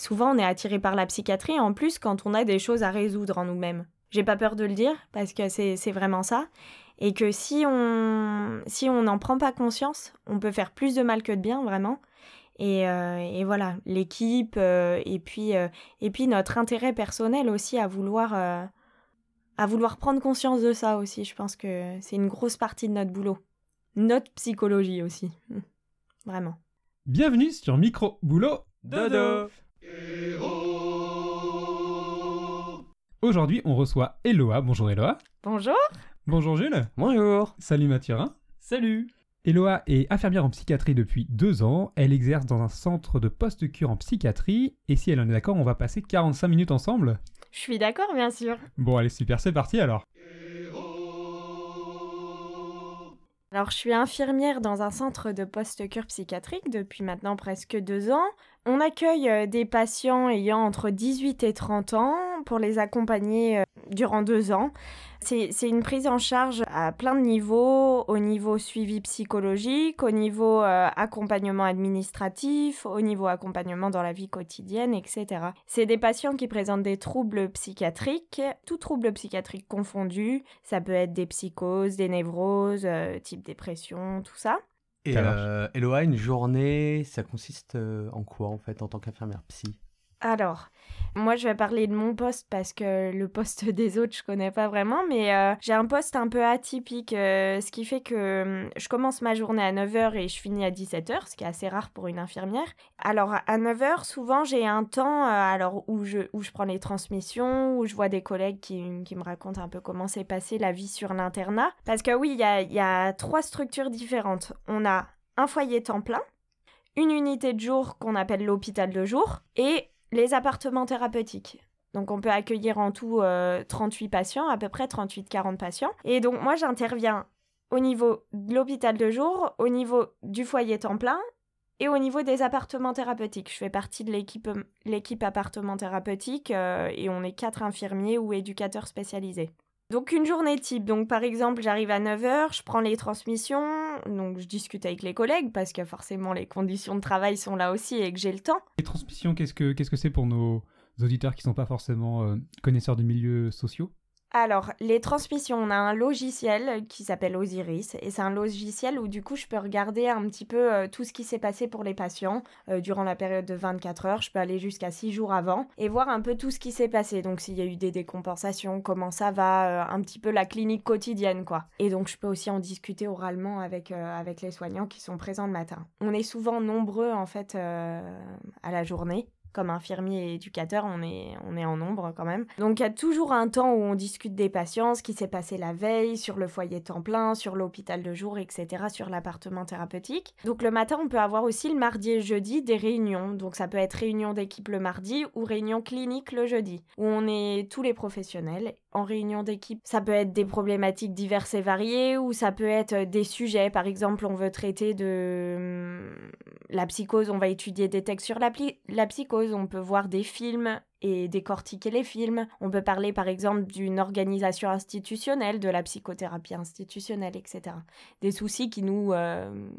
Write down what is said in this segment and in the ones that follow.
Souvent, on est attiré par la psychiatrie, en plus, quand on a des choses à résoudre en nous-mêmes. J'ai pas peur de le dire, parce que c'est vraiment ça. Et que si on si on n'en prend pas conscience, on peut faire plus de mal que de bien, vraiment. Et, euh, et voilà, l'équipe, euh, et, puis, euh, et puis notre intérêt personnel aussi à vouloir, à vouloir prendre conscience de ça aussi. Je pense que c'est une grosse partie de notre boulot. Notre psychologie aussi. Vraiment. Bienvenue sur Micro Boulot Dodo. Aujourd'hui, on reçoit Eloa. Bonjour Eloa. Bonjour. Bonjour Jules. Bonjour. Salut Mathurin. Salut. Eloa est infirmière en psychiatrie depuis deux ans. Elle exerce dans un centre de post-cure en psychiatrie. Et si elle en est d'accord, on va passer 45 minutes ensemble. Je suis d'accord, bien sûr. Bon, allez, super, c'est parti alors. Alors, je suis infirmière dans un centre de post-cure psychiatrique depuis maintenant presque deux ans. On accueille euh, des patients ayant entre 18 et 30 ans pour les accompagner euh, durant deux ans. C'est une prise en charge à plein de niveaux, au niveau suivi psychologique, au niveau euh, accompagnement administratif, au niveau accompagnement dans la vie quotidienne, etc. C'est des patients qui présentent des troubles psychiatriques, tout trouble psychiatrique confondu. Ça peut être des psychoses, des névroses, type dépression, tout ça. Et euh, Eloa, une journée, ça consiste euh, en quoi en fait en tant qu'infirmière psy? Alors, moi je vais parler de mon poste parce que le poste des autres je connais pas vraiment, mais euh, j'ai un poste un peu atypique, euh, ce qui fait que hum, je commence ma journée à 9h et je finis à 17h, ce qui est assez rare pour une infirmière. Alors à 9h, souvent j'ai un temps euh, alors où je, où je prends les transmissions, où je vois des collègues qui, qui me racontent un peu comment s'est passée la vie sur l'internat. Parce que oui, il y a, y a trois structures différentes. On a un foyer temps plein, une unité de jour qu'on appelle l'hôpital de jour et les appartements thérapeutiques. Donc on peut accueillir en tout 38 euh, patients, à peu près 38-40 patients. Et donc moi j'interviens au niveau de l'hôpital de jour, au niveau du foyer temps plein et au niveau des appartements thérapeutiques. Je fais partie de l'équipe, l'équipe appartement thérapeutique euh, et on est quatre infirmiers ou éducateurs spécialisés. Donc une journée type, donc par exemple j'arrive à 9h, je prends les transmissions, donc je discute avec les collègues parce que forcément les conditions de travail sont là aussi et que j'ai le temps. Les transmissions, qu'est-ce que qu'est-ce que c'est pour nos auditeurs qui ne sont pas forcément euh, connaisseurs des milieux sociaux? Alors, les transmissions, on a un logiciel qui s'appelle Osiris et c'est un logiciel où du coup je peux regarder un petit peu euh, tout ce qui s'est passé pour les patients euh, durant la période de 24 heures. Je peux aller jusqu'à 6 jours avant et voir un peu tout ce qui s'est passé. Donc s'il y a eu des décompensations, comment ça va, euh, un petit peu la clinique quotidienne quoi. Et donc je peux aussi en discuter oralement avec, avec les soignants qui sont présents le matin. On est souvent nombreux en fait à la journée comme infirmier et éducateur, on est, on est en nombre quand même. Donc il y a toujours un temps où on discute des patients, ce qui s'est passé la veille, sur le foyer temps plein, sur l'hôpital de jour, etc., sur l'appartement thérapeutique. Donc le matin, on peut avoir aussi le mardi et jeudi des réunions. Donc ça peut être réunion d'équipe le mardi ou réunion clinique le jeudi, où on est tous les professionnels en réunion d'équipe. Ça peut être des problématiques diverses et variées ou ça peut être des sujets. Par exemple, on veut traiter de hum, la psychose, on va étudier des textes sur la, la psychose, on peut voir des films et décortiquer les films. On peut parler par exemple d'une organisation institutionnelle, de la psychothérapie institutionnelle, etc. Des soucis qui nous... Euh,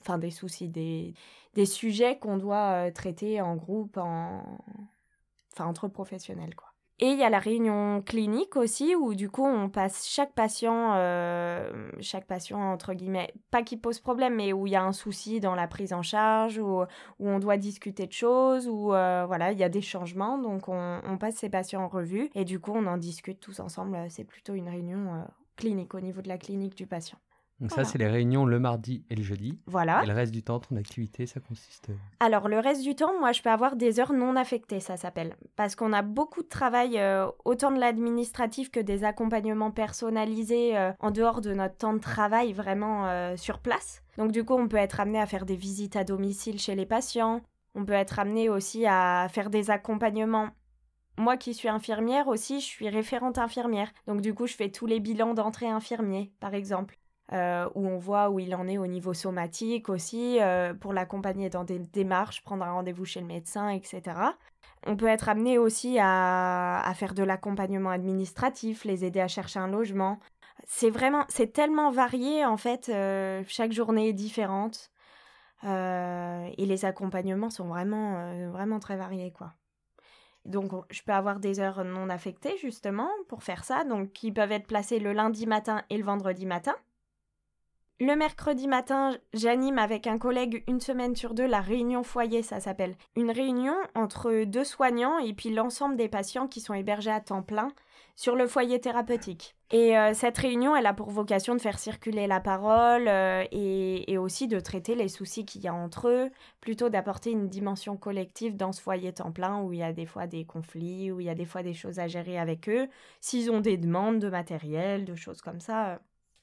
enfin des soucis, des, des sujets qu'on doit euh, traiter en groupe, en... enfin entre professionnels quoi. Et il y a la réunion clinique aussi, où du coup on passe chaque patient, euh, chaque patient entre guillemets, pas qui pose problème, mais où il y a un souci dans la prise en charge, où, où on doit discuter de choses, où euh, voilà, il y a des changements, donc on, passe ces patients en revue, et du coup on en discute tous ensemble, c'est plutôt une réunion euh, clinique au niveau de la clinique du patient. Donc ça, c'est les réunions le mardi et le jeudi. Voilà. Et le reste du temps, ton activité, ça consiste... Alors, le reste du temps, moi, je peux avoir des heures non affectées, ça s'appelle. Parce qu'on a beaucoup de travail, euh, autant de l'administratif que des accompagnements personnalisés euh, en dehors de notre temps de travail, vraiment euh, sur place. Donc, du coup, on peut être amené à faire des visites à domicile chez les patients. On peut être amené aussi à faire des accompagnements moi qui suis infirmière aussi, je suis référente infirmière. Donc du coup, je fais tous les bilans d'entrée infirmier, par exemple. Euh, où on voit où il en est au niveau somatique aussi, euh, pour l'accompagner dans des démarches, prendre un rendez-vous chez le médecin, etc. On peut être amené aussi à, faire de l'accompagnement administratif, les aider à chercher un logement. C'est vraiment, c'est tellement varié en fait, euh, chaque journée est différente. Et les accompagnements sont vraiment, vraiment très variés, quoi. Donc, je peux avoir des heures non affectées, justement, pour faire ça, donc qui peuvent être placées le lundi matin et le vendredi matin. Le mercredi matin, j'anime avec un collègue une semaine sur deux la réunion foyer, ça s'appelle. Une réunion entre deux soignants et puis l'ensemble des patients qui sont hébergés à temps plein sur le foyer thérapeutique. Et euh, cette réunion, elle a pour vocation de faire circuler la parole euh, et, et, aussi de traiter les soucis qu'il y a entre eux, plutôt d'apporter une dimension collective dans ce foyer temps plein où il y a des fois des conflits, où il y a des fois des choses à gérer avec eux, s'ils ont des demandes de matériel, de choses comme ça.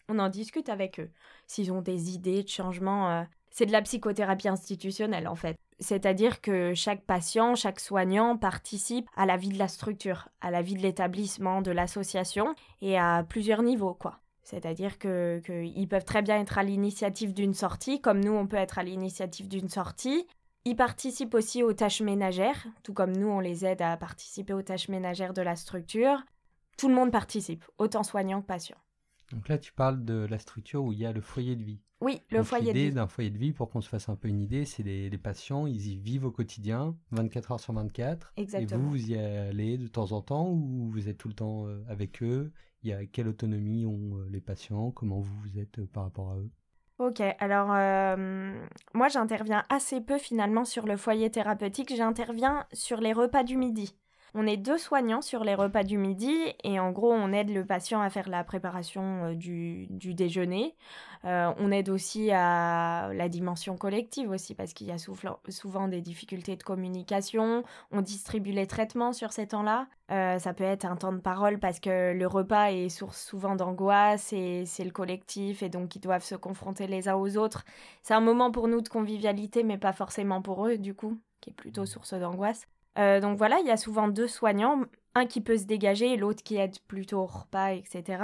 On en discute avec eux. S'ils ont des idées de changement, euh, c'est de la psychothérapie institutionnelle en fait. C'est-à-dire que chaque patient, chaque soignant participe à la vie de la structure, à la vie de l'établissement, de l'association, et à plusieurs niveaux, quoi. C'est-à-dire qu'ils peuvent très bien être à l'initiative d'une sortie, comme nous, on peut être à l'initiative d'une sortie. Ils participent aussi aux tâches ménagères, tout comme nous, on les aide à participer aux tâches ménagères de la structure. Tout le monde participe, autant soignants que patients. Donc là, tu parles de la structure où il y a le foyer de vie. Oui, le foyer de vie. L'idée d'un foyer de vie, pour qu'on se fasse un peu une idée, c'est les, les, patients, ils y vivent au quotidien, 24 heures sur 24. Exactement. Et vous, vous y allez de temps en temps ou vous êtes tout le temps euh, avec eux? Il y a quelle autonomie ont euh, les patients? Comment vous, vous êtes euh, par rapport à eux? Ok, alors euh, moi j'interviens assez peu finalement sur le foyer thérapeutique, j'interviens sur les repas du midi. On est deux soignants sur les repas du midi et en gros on aide le patient à faire la préparation euh, du, déjeuner. Euh, on aide aussi à la dimension collective aussi parce qu'il y a souvent des difficultés de communication. On distribue les traitements sur ces temps-là. Euh, ça peut être un temps de parole parce que le repas est source souvent d'angoisse et c'est le collectif et donc ils doivent se confronter les uns aux autres. C'est un moment pour nous de convivialité mais pas forcément pour eux du coup qui est plutôt source d'angoisse. Euh, donc voilà, il y a souvent deux soignants, un qui peut se dégager l'autre qui aide plutôt au repas, etc.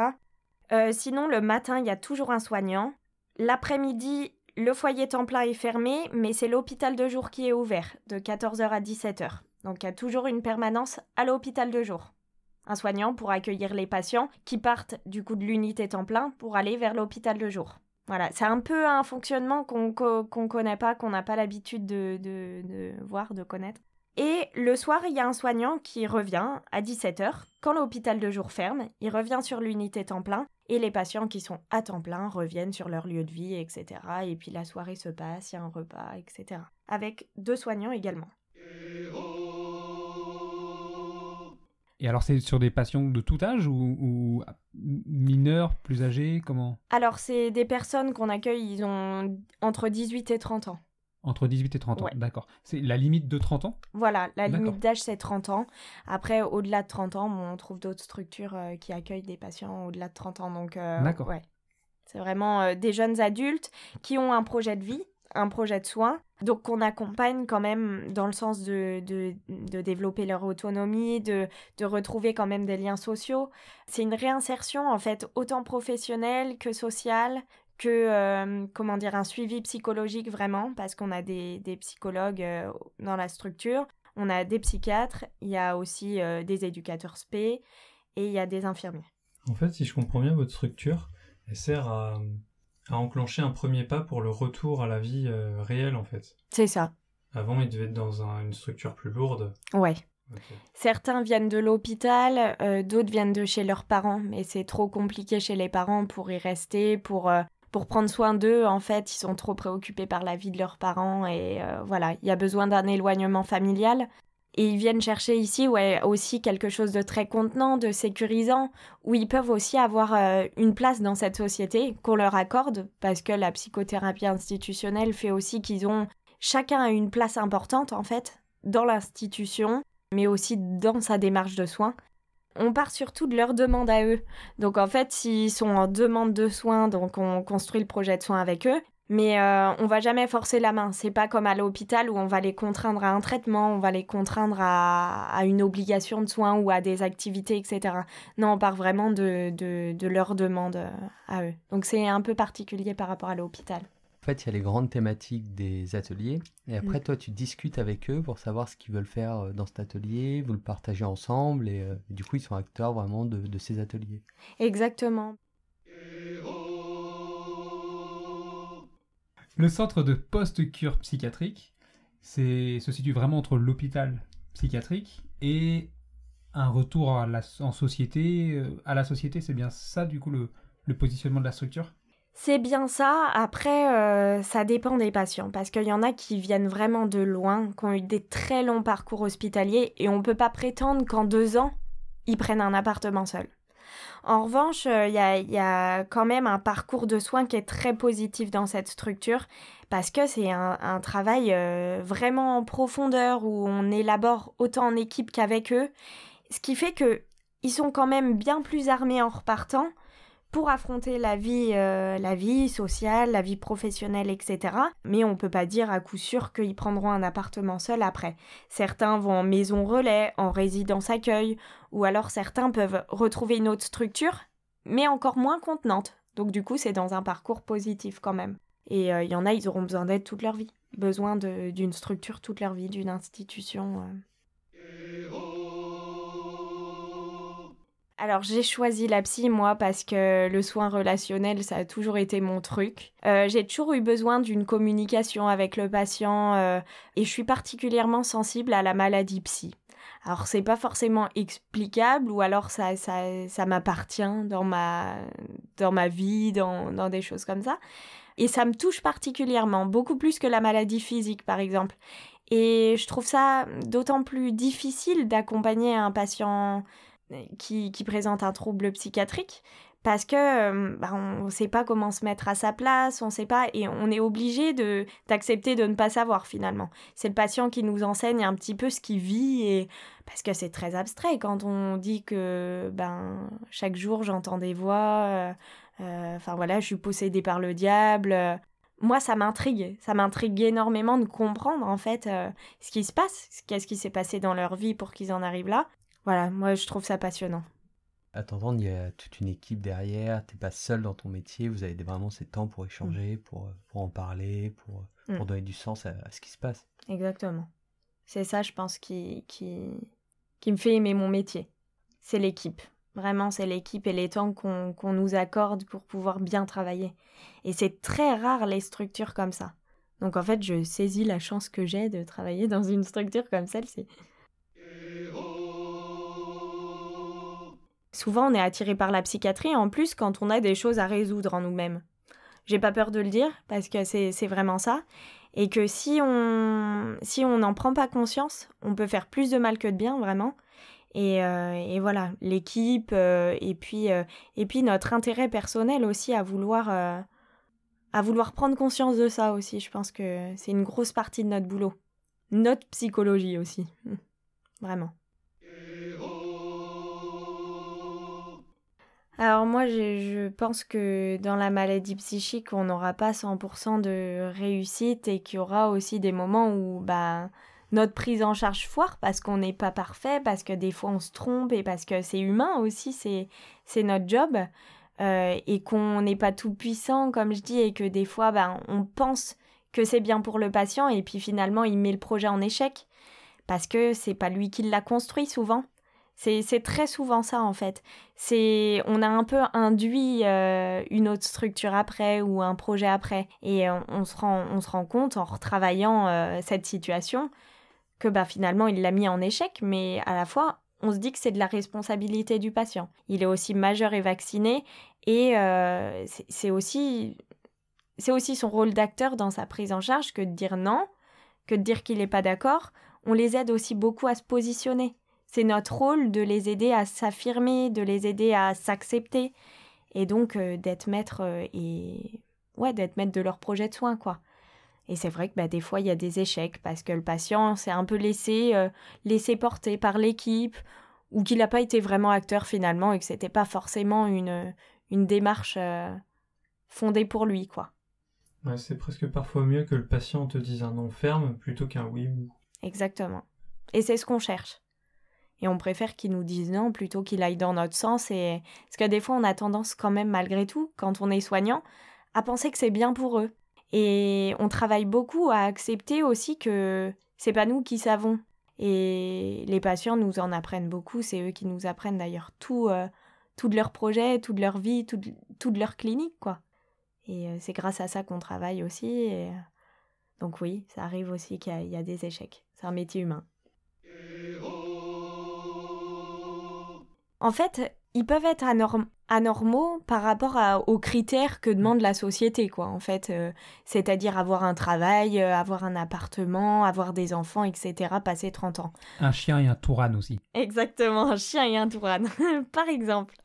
Euh, sinon, le matin, il y a toujours un soignant. L'après-midi, le foyer temps plein est fermé, mais c'est l'hôpital de jour qui est ouvert, de 14h à 17h. Donc il y a toujours une permanence à l'hôpital de jour. Un soignant pour accueillir les patients qui partent du coup de l'unité temps plein pour aller vers l'hôpital de jour. Voilà, c'est un peu un fonctionnement qu'on ne connaît pas, qu'on n'a pas l'habitude de, de, voir, de connaître. Et le soir, il y a un soignant qui revient à 17h. Quand l'hôpital de jour ferme, il revient sur l'unité temps plein et les patients qui sont à temps plein reviennent sur leur lieu de vie, etc. Et puis la soirée se passe, il y a un repas, etc. Avec deux soignants également. Et alors c'est sur des patients de tout âge ou, ou mineurs, plus âgés, comment? Alors c'est des personnes qu'on accueille, ils ont entre 18 et 30 ans. Entre 18 et 30 ans, d'accord. C'est la limite de 30 ans? Voilà, la limite d'âge c'est 30 ans. Après, au-delà de 30 ans, on trouve d'autres structures euh, qui accueillent des patients au-delà de 30 ans. Donc, euh, d'accord. Ouais. C'est vraiment euh, des jeunes adultes qui ont un projet de vie, un projet de soins. Donc, qu'on accompagne quand même dans le sens de, de, de développer leur autonomie, de, de, retrouver quand même des liens sociaux. C'est une réinsertion, en fait, autant professionnelle que sociale, que euh, comment dire un suivi psychologique vraiment parce qu'on a des, des psychologues euh, dans la structure, on a des psychiatres, il y a aussi euh, des éducateurs spé et il y a des infirmiers. En fait, si je comprends bien, votre structure, elle sert à, à enclencher un premier pas pour le retour à la vie réelle en fait. C'est ça. Avant, il devait être dans un, une structure plus lourde. Ouais. Okay. Certains viennent de l'hôpital, euh, d'autres viennent de chez leurs parents, mais c'est trop compliqué chez les parents pour y rester, pour euh, pour prendre soin d'eux, en fait, ils sont trop préoccupés par la vie de leurs parents et euh, voilà, il y a besoin d'un éloignement familial. Et ils viennent chercher ici ouais, aussi quelque chose de très contenant, de sécurisant, où ils peuvent aussi avoir euh, une place dans cette société qu'on leur accorde, parce que la psychothérapie institutionnelle fait aussi qu'ils ont chacun une place importante en fait dans l'institution, mais aussi dans sa démarche de soins on part surtout de leur demande à eux. Donc en fait, s'ils sont en demande de soins, donc on construit le projet de soins avec eux. Mais euh, on va jamais forcer la main. C'est pas comme à l'hôpital où on va les contraindre à un traitement, on va les contraindre à, une obligation de soins ou à des activités, etc. Non, on part vraiment de, de, de leur demande euh, à eux. Donc c'est un peu particulier par rapport à l'hôpital. En fait, il y a les grandes thématiques des ateliers. Et après, mmh. toi, tu discutes avec eux pour savoir ce qu'ils veulent faire euh, dans cet atelier. Vous le partagez ensemble. Et, euh, du coup, ils sont acteurs vraiment de, de ces ateliers. Exactement. Le centre de post-cure psychiatrique c'est, se situe vraiment entre l'hôpital psychiatrique et un retour à la, en société. euh, À la société, c'est bien ça, du coup, le, le positionnement de la structure? C'est bien ça. Après, euh, ça dépend des patients parce qu'il y en a qui viennent vraiment de loin, qui ont eu des très longs parcours hospitaliers et on ne peut pas prétendre qu'en deux ans, ils prennent un appartement seul. En revanche, euh, il y, a, quand même un parcours de soins qui est très positif dans cette structure parce que c'est un, un travail euh, vraiment en profondeur où on élabore autant en équipe qu'avec eux, ce qui fait que ils sont quand même bien plus armés en repartant pour affronter la vie, euh, la vie sociale, la vie professionnelle, etc. Mais on peut pas dire à coup sûr qu'ils prendront un appartement seul après. Certains vont en maison relais, en résidence accueil, ou alors certains peuvent retrouver une autre structure, mais encore moins contenante. Donc du coup, c'est dans un parcours positif quand même. Et euh, il y en a, ils auront besoin d'aide toute leur vie. Besoin d'une structure toute leur vie, d'une institution. euh. Alors j'ai choisi la psy moi parce que le soin relationnel ça a toujours été mon truc. Euh, j'ai toujours eu besoin d'une communication avec le patient euh, et je suis particulièrement sensible à la maladie psy. Alors c'est pas forcément explicable ou alors ça, ça, ça m'appartient dans ma, dans ma vie, dans, dans des choses comme ça. Et ça me touche particulièrement, beaucoup plus que la maladie physique par exemple. Et je trouve ça d'autant plus difficile d'accompagner un patient qui, présente un trouble psychiatrique parce que euh, bah, on ne sait pas comment se mettre à sa place, on sait pas et on est obligé de d'accepter de ne pas savoir finalement. C'est le patient qui nous enseigne un petit peu ce qu'il vit et parce que c'est très abstrait quand on dit que ben chaque jour j'entends des voix, euh, euh, enfin voilà, je suis possédée par le diable. moi, ça m'intrigue, ça m'intrigue énormément de comprendre en fait ce qui se passe, qu'est-ce qui s'est passé dans leur vie pour qu'ils en arrivent là. Voilà, moi je trouve ça passionnant. À t'entendre, il y a toute une équipe derrière, t'es pas seul dans ton métier, vous avez vraiment ces temps pour échanger, pour, euh, pour en parler, pour, euh, pour Mm. donner du sens à, à ce qui se passe. Exactement. C'est ça, je pense, qui, qui, qui me fait aimer mon métier. C'est l'équipe. Vraiment, c'est l'équipe et les temps qu'on qu'on nous accorde pour pouvoir bien travailler. Et c'est très rare les structures comme ça. Donc en fait, je saisis la chance que j'ai de travailler dans une structure comme celle-ci. Souvent, on est attiré par la psychiatrie, en plus, quand on a des choses à résoudre en nous-mêmes. J'ai pas peur de le dire, parce que c'est vraiment ça. Et que si on si on n'en prend pas conscience, on peut faire plus de mal que de bien, vraiment. Et, euh, voilà, l'équipe, euh, et, puis, euh, et puis notre intérêt personnel aussi à vouloir, à vouloir prendre conscience de ça aussi. Je pense que c'est une grosse partie de notre boulot. Notre psychologie aussi. Vraiment. Alors moi, je, pense que dans la maladie psychique, on n'aura pas 100% de réussite et qu'il y aura aussi des moments où bah, notre prise en charge foire parce qu'on n'est pas parfait, parce que des fois on se trompe et parce que c'est humain aussi, c'est, c'est notre job. euh, et qu'on n'est pas tout puissant, comme je dis, et que des fois bah, on pense que c'est bien pour le patient et puis finalement il met le projet en échec parce que c'est pas lui qui l'a construit souvent. C'est très souvent ça en fait. C'est on a un peu induit euh, une autre structure après ou un projet après et on, on se rend on se rend compte en retravaillant euh, cette situation que bah finalement il l'a mis en échec mais à la fois on se dit que c'est de la responsabilité du patient. Il est aussi majeur et vacciné et euh, c'est aussi c'est aussi son rôle d'acteur dans sa prise en charge que de dire non, que de dire qu'il n'est pas d'accord. On les aide aussi beaucoup à se positionner. C'est notre rôle de les aider à s'affirmer, de les aider à s'accepter et donc euh, d'être maître euh, et ouais, d'être maître de leur projet de soins quoi. Et c'est vrai que bah, des fois il y a des échecs parce que le patient s'est un peu laissé euh, laissé porter par l'équipe ou qu'il n'a pas été vraiment acteur finalement et que c'était pas forcément une une démarche euh, fondée pour lui quoi. Ouais, c'est presque parfois mieux que le patient te dise un non ferme plutôt qu'un oui ou. Exactement. Et c'est ce qu'on cherche. Et on préfère qu'ils nous disent non plutôt qu'il aille dans notre sens. Et... Parce que des fois, on a tendance quand même, malgré tout, quand on est soignant, à penser que c'est bien pour eux. Et on travaille beaucoup à accepter aussi que c'est pas nous qui savons. Et les patients nous en apprennent beaucoup. C'est eux qui nous apprennent d'ailleurs tout, euh, tout de leur projet, toute leur vie, tout de, tout de leur clinique, quoi. Et c'est grâce à ça qu'on travaille aussi. Et... Donc oui, ça arrive aussi qu'il y, a des échecs. C'est un métier humain. En fait, ils peuvent être anormaux par rapport aux critères que demande la société, quoi, en fait. Euh, c'est-à-dire avoir un travail, euh, avoir un appartement, avoir des enfants, etc., passer 30 ans. Un chien et un touran aussi. Exactement, un chien et un touran, par exemple.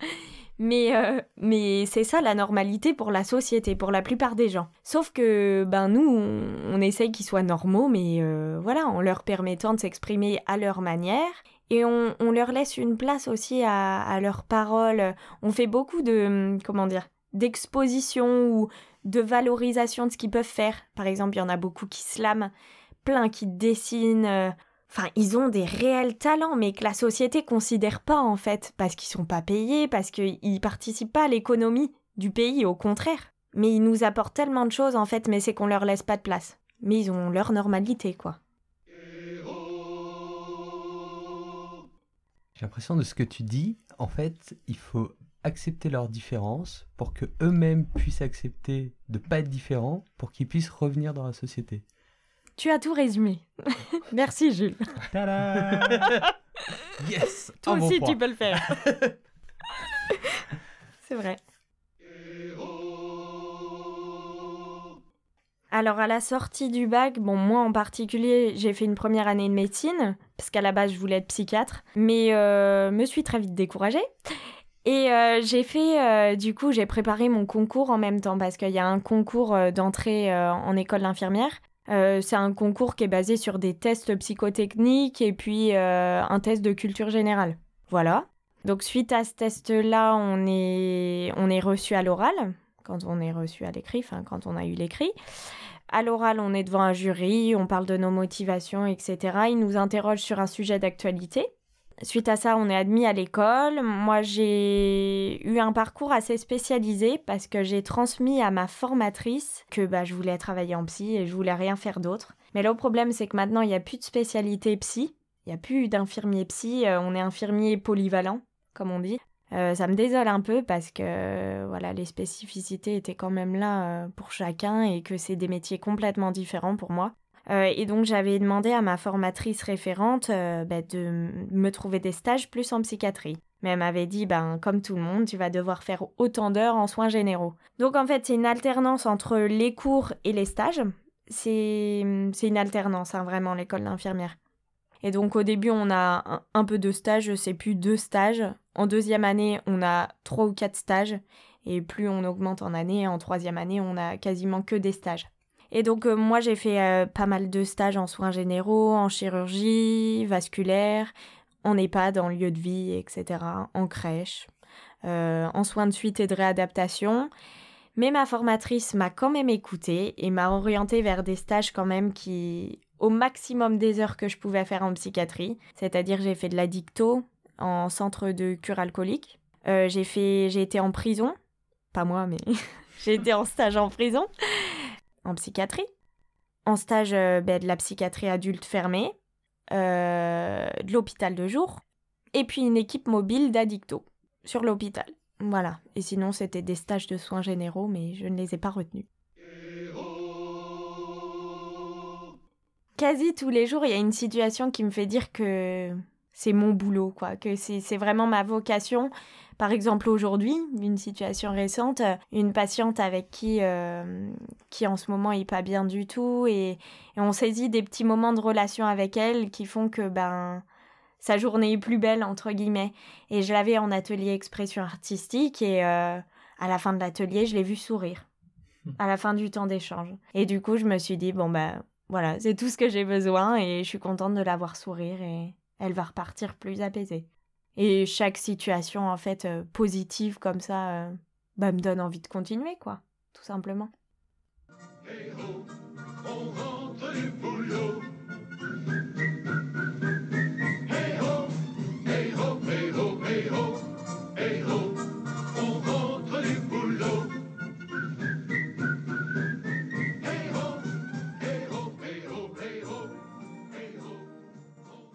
Mais, euh, mais c'est ça la normalité pour la société, pour la plupart des gens. Sauf que ben nous, on, essaye qu'ils soient normaux, mais voilà, en leur permettant de s'exprimer à leur manière et on, leur laisse une place aussi à, leurs paroles. On fait beaucoup de, comment dire, d'exposition ou de valorisation de ce qu'ils peuvent faire. Par exemple, il y en a beaucoup qui slament, plein qui dessinent. Enfin, ils ont des réels talents, mais que la société considère pas en fait, parce qu'ils sont pas payés, parce qu'ils participent pas à l'économie du pays, au contraire. Mais ils nous apportent tellement de choses en fait, mais c'est qu'on leur laisse pas de place. Mais ils ont leur normalité, quoi. J'ai l'impression de ce que tu dis, en fait, il faut accepter leurs différences pour que eux-mêmes puissent accepter de pas être différents pour qu'ils puissent revenir dans la société. Tu as tout résumé. Merci Jules. yes. Toi aussi tu peux le faire. C'est vrai. Alors à la sortie du bac, bon moi en particulier, j'ai fait une première année de médecine parce qu'à la base je voulais être psychiatre, mais euh, me suis très vite découragée. Et euh, j'ai fait, euh, du coup, j'ai préparé mon concours en même temps parce qu'il y a un concours d'entrée en école d'infirmière. C'est un concours qui est basé sur des tests psychotechniques et puis un test de culture générale. Voilà. Donc suite à ce test-là, on est, on est reçu à l'oral, quand on est reçu à l'écrit, enfin quand on a eu l'écrit. À l'oral, on est devant un jury, on parle de nos motivations, etc. Ils nous interrogent sur un sujet d'actualité. Suite à ça, on est admis à l'école. Moi, j'ai eu un parcours assez spécialisé parce que j'ai transmis à ma formatrice que bah, je voulais travailler en psy et je voulais rien faire d'autre. Mais le problème, c'est que maintenant, il n'y a plus de spécialité psy. Il n'y a plus d'infirmier psy. Euh, on est infirmier polyvalent, comme on dit. Euh, ça me désole un peu parce que voilà, les spécificités étaient quand même là euh, pour chacun et que c'est des métiers complètement différents pour moi. Euh, et donc j'avais demandé à ma formatrice référente bah, de me trouver des stages plus en psychiatrie. Mais elle m'avait dit, ben, comme tout le monde, tu vas devoir faire autant d'heures en soins généraux. Donc en fait, c'est une alternance entre les cours et les stages. C'est une alternance, hein, vraiment, l'école d'infirmière. Et donc au début, on a un, peu de stages, c'est plus deux stages. En deuxième année, on a trois ou quatre stages. Et plus on augmente en année, en troisième année, on a quasiment que des stages. Et donc euh, moi, j'ai fait euh, pas mal de stages en soins généraux, en chirurgie, vasculaire, en EHPAD, en lieu de vie, etc., en crèche, euh, en soins de suite et de réadaptation. Mais ma formatrice m'a quand même écoutée et m'a orientée vers des stages quand même qui au maximum des heures que je pouvais faire en psychiatrie. C'est-à-dire j'ai fait de la dicto en centre de cure alcoolique. J'ai fait, j'ai été en prison, pas moi, mais j'ai été en stage en prison, en psychiatrie, en stage euh, ben, de la psychiatrie adulte fermée, euh, de l'hôpital de jour, et puis une équipe mobile d'addicto sur l'hôpital. Voilà. Et sinon, c'était des stages de soins généraux, mais je ne les ai pas retenus. quasi tous les jours, il y a une situation qui me fait dire que c'est mon boulot, quoi, que c'est vraiment ma vocation. Par exemple, aujourd'hui, une situation récente, une patiente avec qui, euh, qui en ce moment est pas bien du tout, et, on saisit des petits moments de relation avec elle qui font que ben sa journée est plus belle entre guillemets. Et je l'avais en atelier expression artistique et euh, à la fin de l'atelier, je l'ai vue sourire. À la fin du temps d'échange. Et du coup, je me suis dit bon ben voilà, c'est tout ce que j'ai besoin et je suis contente de la voir sourire et elle va repartir plus apaisée. Et chaque situation en fait euh, positive comme ça euh, bah, me donne envie de continuer quoi, tout simplement. Hey